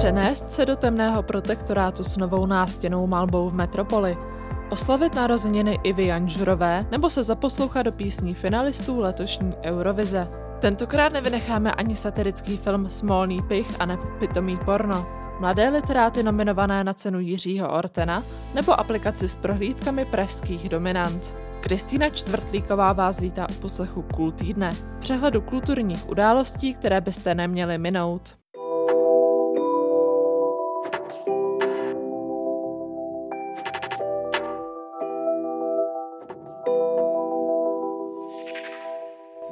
Přenést se do temného protektorátu s novou nástěnou malbou v metropoli, oslavit narozeniny Ivy Janžurové nebo se zaposlouchat do písní finalistů letošní Eurovize. Tentokrát nevynecháme ani satirický film Smolný pich a Pitomý porno, mladé literáty nominované na cenu Jiřího Ortena nebo aplikaci s prohlídkami pražských dominant. Kristýna Čtvrtlíková vás vítá u poslechu Kul týdne, přehledu kulturních událostí, které byste neměli minout.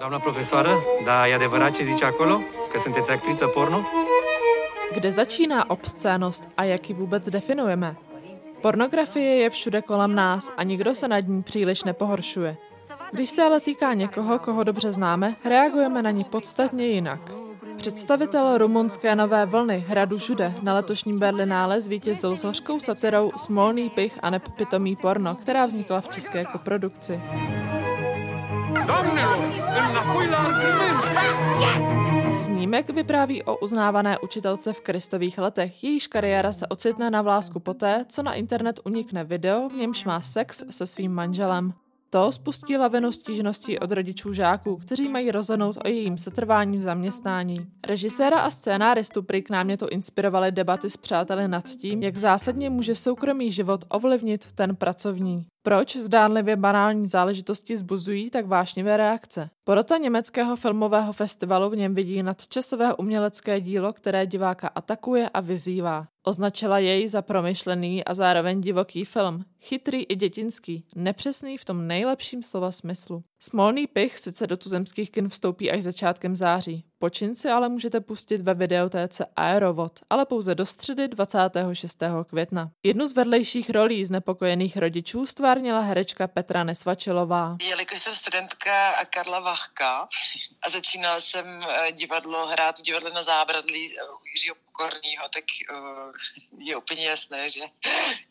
Doamna profesoară, da, e adevărat ce zice acolo? Că sunteți actriță porno? Kde začíná obscénost a jak ji vůbec definujeme? Pornografie je všude kolem nás a nikdo se nad ní příliš nepohoršuje. Když se ale týká někoho, koho dobře známe, reagujeme na ní podstatně jinak. Představitel rumunské nové vlny Hradu Žude na letošním Berlinále zvítězil s hořkou satirou Smolný pich a neb pitomý porno, která vznikla v české koprodukci. Snímek vypráví o uznávané učitelce v Kristových letech. Jejíž kariéra se ocitne na vlásku poté, co na internet unikne video, v němž má sex se svým manželem. To spustí lavinu stížností od rodičů žáků, kteří mají rozhodnout o jejím setrvání v zaměstnání. Režiséra a scénáristu prý k námětu inspirovaly debaty s přáteli nad tím, jak zásadně může soukromý život ovlivnit ten pracovní. Proč zdánlivě banální záležitosti zbuzují tak vášnivé reakce? Porota německého filmového festivalu v něm vidí nadčasové umělecké dílo, které diváka atakuje a vyzývá. Označila jej za promyšlený a zároveň divoký film. Chytrý i dětinský, nepřesný v tom nejlepším slova smyslu. Smolný pich sice do tuzemských kin vstoupí až začátkem září. Počin si ale můžete pustit ve videotéce Aerovod, ale pouze do středy 26. května. Jednu z vedlejších rolí znepokojených rodičů stvárnila herečka Petra Nesvačilová. Jelikož jsem studentka Karla Vachka a začínala jsem eh, divadlo hrát v divadle na zábradlí eh, u Jiřího Pokorního, tak uh, je úplně jasné, že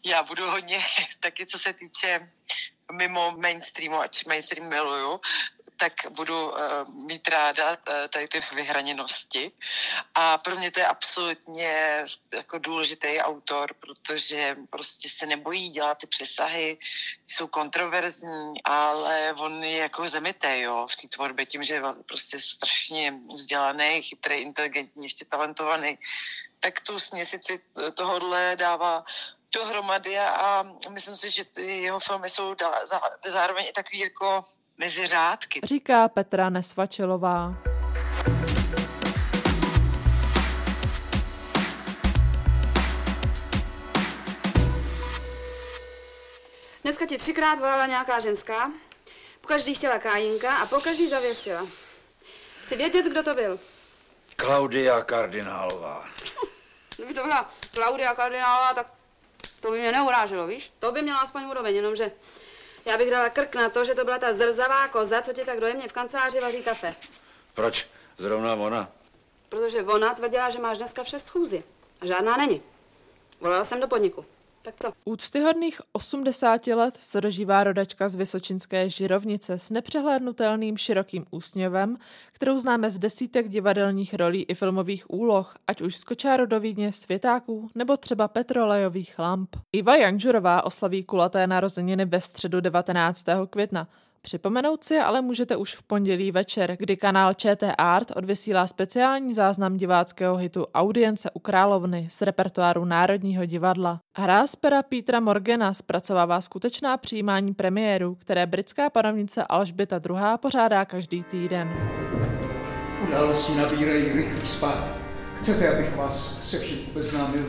já budu hodně taky, co se týče mimo mainstreamu, ač mainstream miluju, tak budu uh, mít ráda uh, tady ty vyhraněnosti. A pro mě to je absolutně jako důležitý autor, protože prostě se nebojí dělat ty přesahy, jsou kontroverzní, ale on je jako zemitý jo, v té tvorbě tím, že je prostě strašně vzdělaný, chytrý, inteligentní, ještě talentovaný, tak tu směsici tohohle dává dohromady a myslím si, že ty jeho filmy jsou zároveň i takový jako mezi řádky. Říká Petra Nesvačilová. Dneska ti třikrát volala nějaká ženská, pokaždý chtěla kájinka a pokaždý zavěsila. Chci vědět, kdo to byl. Klaudia Kardinálová. Kdyby to byla Klaudia Kardinálová, tak to by mě neuráželo, víš? To by měla aspoň úroveň, jenomže já bych dala krk na to, že to byla ta zrzavá koza, co ti tak dojemně v kanceláři vaří kafe. Proč zrovna ona? Protože ona tvrdila, že máš dneska vše schůzi. A žádná není. Volala jsem do podniku. Tak co? Úctyhodných 80 let se dožívá rodačka z Vysočinské žirovnice s nepřehlédnutelným širokým úsměvem, kterou známe z desítek divadelních rolí i filmových úloh, ať už z Kočárodovídně, Světáků nebo třeba petrolejových lamp. Iva Janžurová oslaví kulaté narozeniny ve středu 19. května. Připomenout si ale můžete už v pondělí večer, kdy kanál ČT Art odvysílá speciální záznam diváckého hitu Audience u královny z repertoáru Národního divadla. Hra z pera Petra Morgana zpracovává skutečná přijímání premiéru, které britská panovnice Alžběta II. pořádá každý týden. Události nabírají rychlý spát. Chcete, abych vás se vším obeznámil?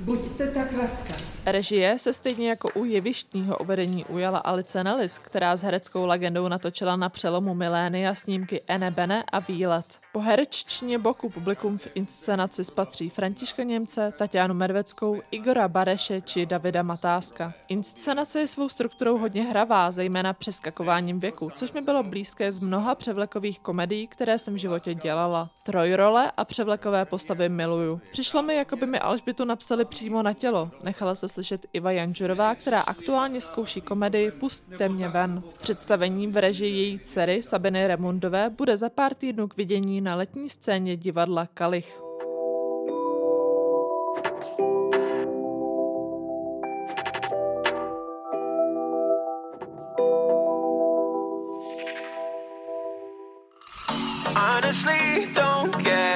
Buďte tak laskav. Režie se stejně jako u jevištního uvedení ujala Alice Nellis, která s hereckou legendou natočila na přelomu milénia snímky Ene Bene a Výlet. Po hereččině boku publikum v inscenaci spatří Františka Němce, Tatianu Medveckou, Igora Bareše či Davida Matáska. Inscenace je svou strukturou hodně hravá, zejména přeskakováním věku, což mi bylo blízké z mnoha převlekových komedií, které jsem v životě dělala. Trojrole a převlekové postavy miluju. Přišlo mi, jako by mi Alžbitu napsali přímo na tělo. Nechala se slyšet Iva Janžurová, která aktuálně zkouší komedii Pustte mě ven. Představení v režii její dcery Sabiny Remundové bude za pár týdnů k vidění na letní scéně divadla Kalich. Honestly, don't care.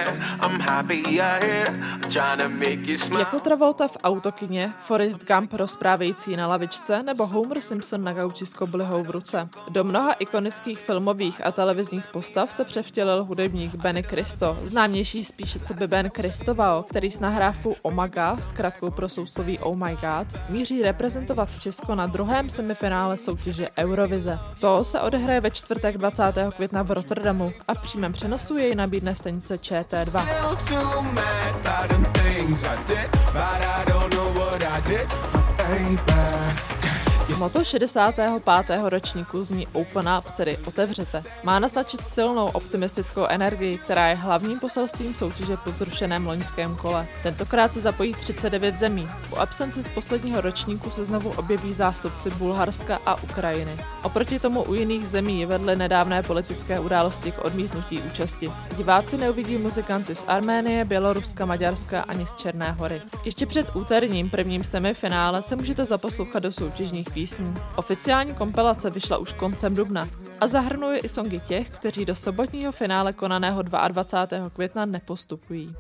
Jako Travolta v autokině, Forrest Gump rozprávějící na lavičce nebo Homer Simpson na gauči s koblihou v ruce. Do mnoha ikonických filmových a televizních postav se převtělil hudebník Benny Cristo, známější spíše co by Ben Cristovao, který s nahrávkou Omaga, zkratkou pro sousloví Oh My God, míří reprezentovat Česko na druhém semifinále soutěže Eurovize. To se odehraje ve čtvrtek 20. května v Rotterdamu a v přímém přenosu jej nabídne stanice ČT2. too mad about them things I did, but I don't know what I did. My baby. Moto 65. ročníku zní Open Up, tedy otevřete. Má naznačit silnou optimistickou energii, která je hlavním poselstvím soutěže po zrušeném loňském kole. Tentokrát se zapojí 39 zemí. Po absenci z posledního ročníku se znovu objeví zástupci Bulharska a Ukrajiny. Oproti tomu u jiných zemí vedly nedávné politické události k odmítnutí účasti. Diváci neuvidí muzikanty z Arménie, Běloruska, Maďarska ani z Černé hory. Ještě před úterním prvním semifinále se můžete zaposlouchat do soutěžních písní písní. Oficiální kompilace vyšla už koncem dubna a zahrnuje i songy těch, kteří do sobotního finále konaného 22. května nepostupují.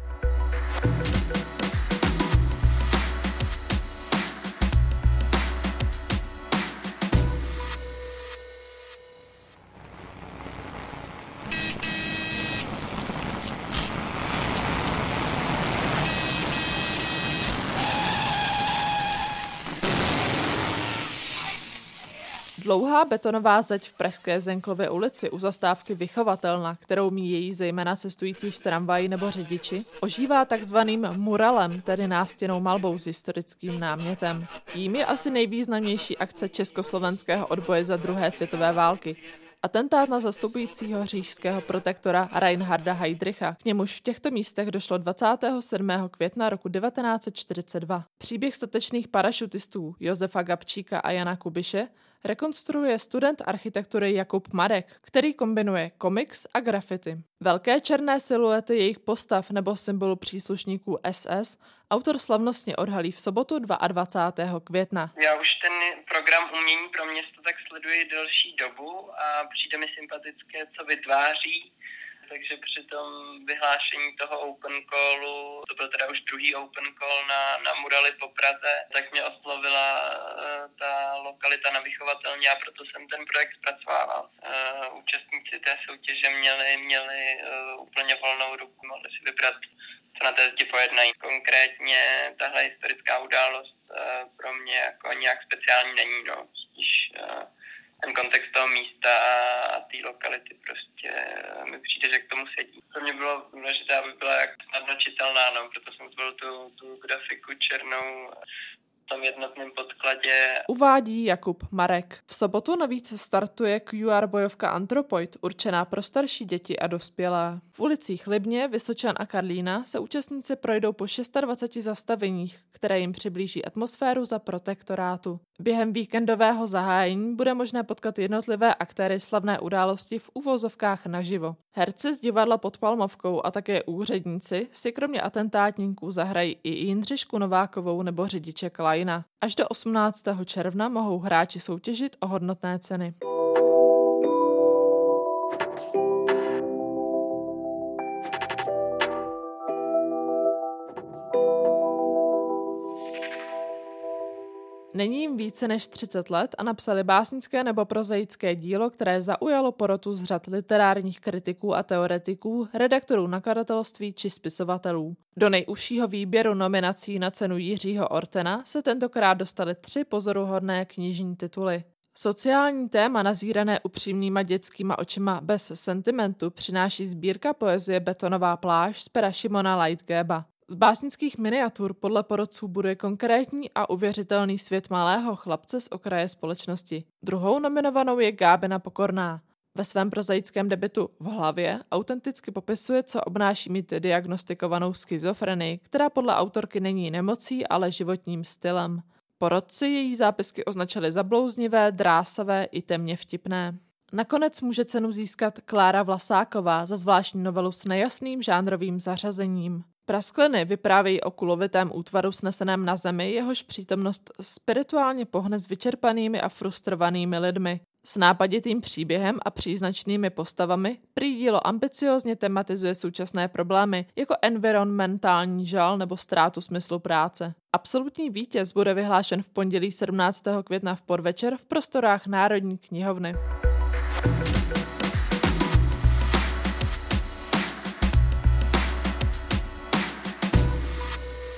Dlouhá betonová zeď v Pražské Zenklově ulici u zastávky Vychovatelna, kterou míjí zejména cestující v tramvaji nebo řidiči, ožívá takzvaným muralem, tedy nástěnou malbou s historickým námětem. Tím je asi nejvýznamnější akce československého odboje za druhé světové války, Atentát na zastupujícího říšského protektora Reinharda Heydricha, k němuž v těchto místech došlo 27. května roku 1942. Příběh statečných parašutistů Josefa Gabčíka a Jana Kubiše rekonstruuje student architektury Jakub Marek, který kombinuje komiks a grafity. Velké černé siluety jejich postav nebo symbolu příslušníků SS autor slavnostně odhalí v sobotu 22. května. Já už ten program Umění pro město tak sleduji delší dobu a přijde mi sympatické, co vytváří takže při tom vyhlášení toho open callu, to byl teda už druhý open call na, na murali po Praze, tak mě oslovila uh, ta lokalita na vychovatelně a proto jsem ten projekt zpracovával. Uh, účastníci té soutěže měli, měli uh, úplně volnou ruku, mohli si vybrat, co na té zdi pojednají. Konkrétně tahle historická událost pro mě jako nějak speciální není, no. Spíš ten kontext toho místa a té lokality prostě eh, mi přijde, že k tomu sedí. Pro mě bylo důležité, aby byla jak snadno čitelná, no, proto jsem zvolil tu, tu grafiku černou tom jednotném podkladě. Uvádí Jakub Marek. V sobotu navíc startuje QR bojovka Antropoid, určená pro starší děti a dospělé. V ulicích Libně, Vysočan a Karlína se účastníci projdou po 26 zastaveních, které jim přiblíží atmosféru za protektorátu. Během víkendového zahájení bude možné potkat jednotlivé aktéry slavné události v uvozovkách naživo. Herci z divadla pod Palmovkou a také úředníci si kromě atentátníků zahrají i Jindřišku Novákovou nebo řidiče Klajna. Až do 18. června mohou hráči soutěžit o hodnotné ceny. Není jim více než 30 let a napsali básnické nebo prozaické dílo, které zaujalo porotu z řad literárních kritiků a teoretiků, redaktorů nakladatelství či spisovatelů. Do nejužšího výběru nominací na cenu Jiřího Ortena se tentokrát dostali tři pozoruhodné knižní tituly. Sociální téma nazírané upřímnýma dětskýma očima bez sentimentu přináší sbírka poezie Betonová pláž z pera Šimona Lightgeba. Z básnických miniatur podle porodců bude konkrétní a uvěřitelný svět malého chlapce z okraje společnosti. Druhou nominovanou je Gábina Pokorná. Ve svém prozaickém debitu v hlavě autenticky popisuje, co obnáší mít diagnostikovanou schizofrenii, která podle autorky není nemocí, ale životním stylem. Porodci její zápisky označili za blouznivé, drásavé i temně vtipné. Nakonec může cenu získat Klára Vlasáková za zvláštní novelu s nejasným žánrovým zařazením. Praskliny vyprávějí o kulovitém útvaru sneseném na zemi, jehož přítomnost spirituálně pohne s vyčerpanými a frustrovanými lidmi. S nápaditým příběhem a příznačnými postavami prý dílo ambiciozně tematizuje současné problémy, jako environmentální žal nebo ztrátu smyslu práce. Absolutní vítěz bude vyhlášen v pondělí 17. května v podvečer v prostorách Národní knihovny.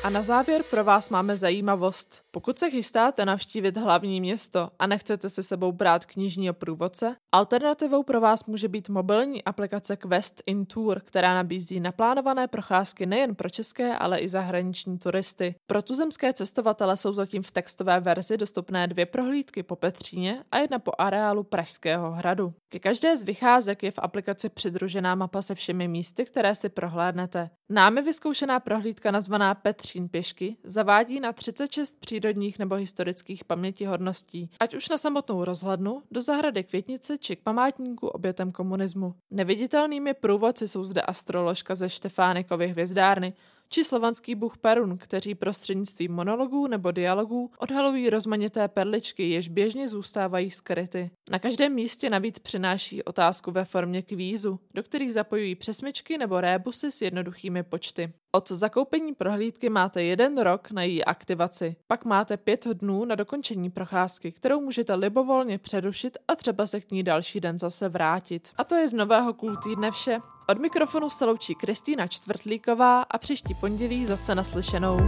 A na závěr pro vás máme zajímavost. Pokud se chystáte navštívit hlavní město a nechcete se sebou brát knižního průvodce, alternativou pro vás může být mobilní aplikace Quest in Tour, která nabízí naplánované procházky nejen pro české, ale i zahraniční turisty. Pro tuzemské cestovatele jsou zatím v textové verzi dostupné dvě prohlídky po Petříně a jedna po areálu Pražského hradu. Ke každé z vycházek je v aplikaci přidružená mapa se všemi místy, které si prohlédnete. Námi vyzkoušená prohlídka nazvaná Petřín pěšky zavádí na 36 přírodních nebo historických pamětihodností, ať už na samotnou rozhlednu, do zahrady Květnice či k památníku obětem komunismu. Neviditelnými průvodci jsou zde astroložka ze Štefánikovy hvězdárny, či slovanský bůh Perun, kteří prostřednictvím monologů nebo dialogů odhalují rozmanité perličky, jež běžně zůstávají skryty. Na každém místě navíc přináší otázku ve formě kvízu, do kterých zapojují přesmyčky nebo rébusy s jednoduchými počty. Od zakoupení prohlídky máte jeden rok na její aktivaci, pak máte pět dnů na dokončení procházky, kterou můžete libovolně přerušit a třeba se k ní další den zase vrátit. A to je z nového Cool týdne vše. Od mikrofonu se loučí Kristýna Čtvrtlíková a příští pondělí zase naslyšenou.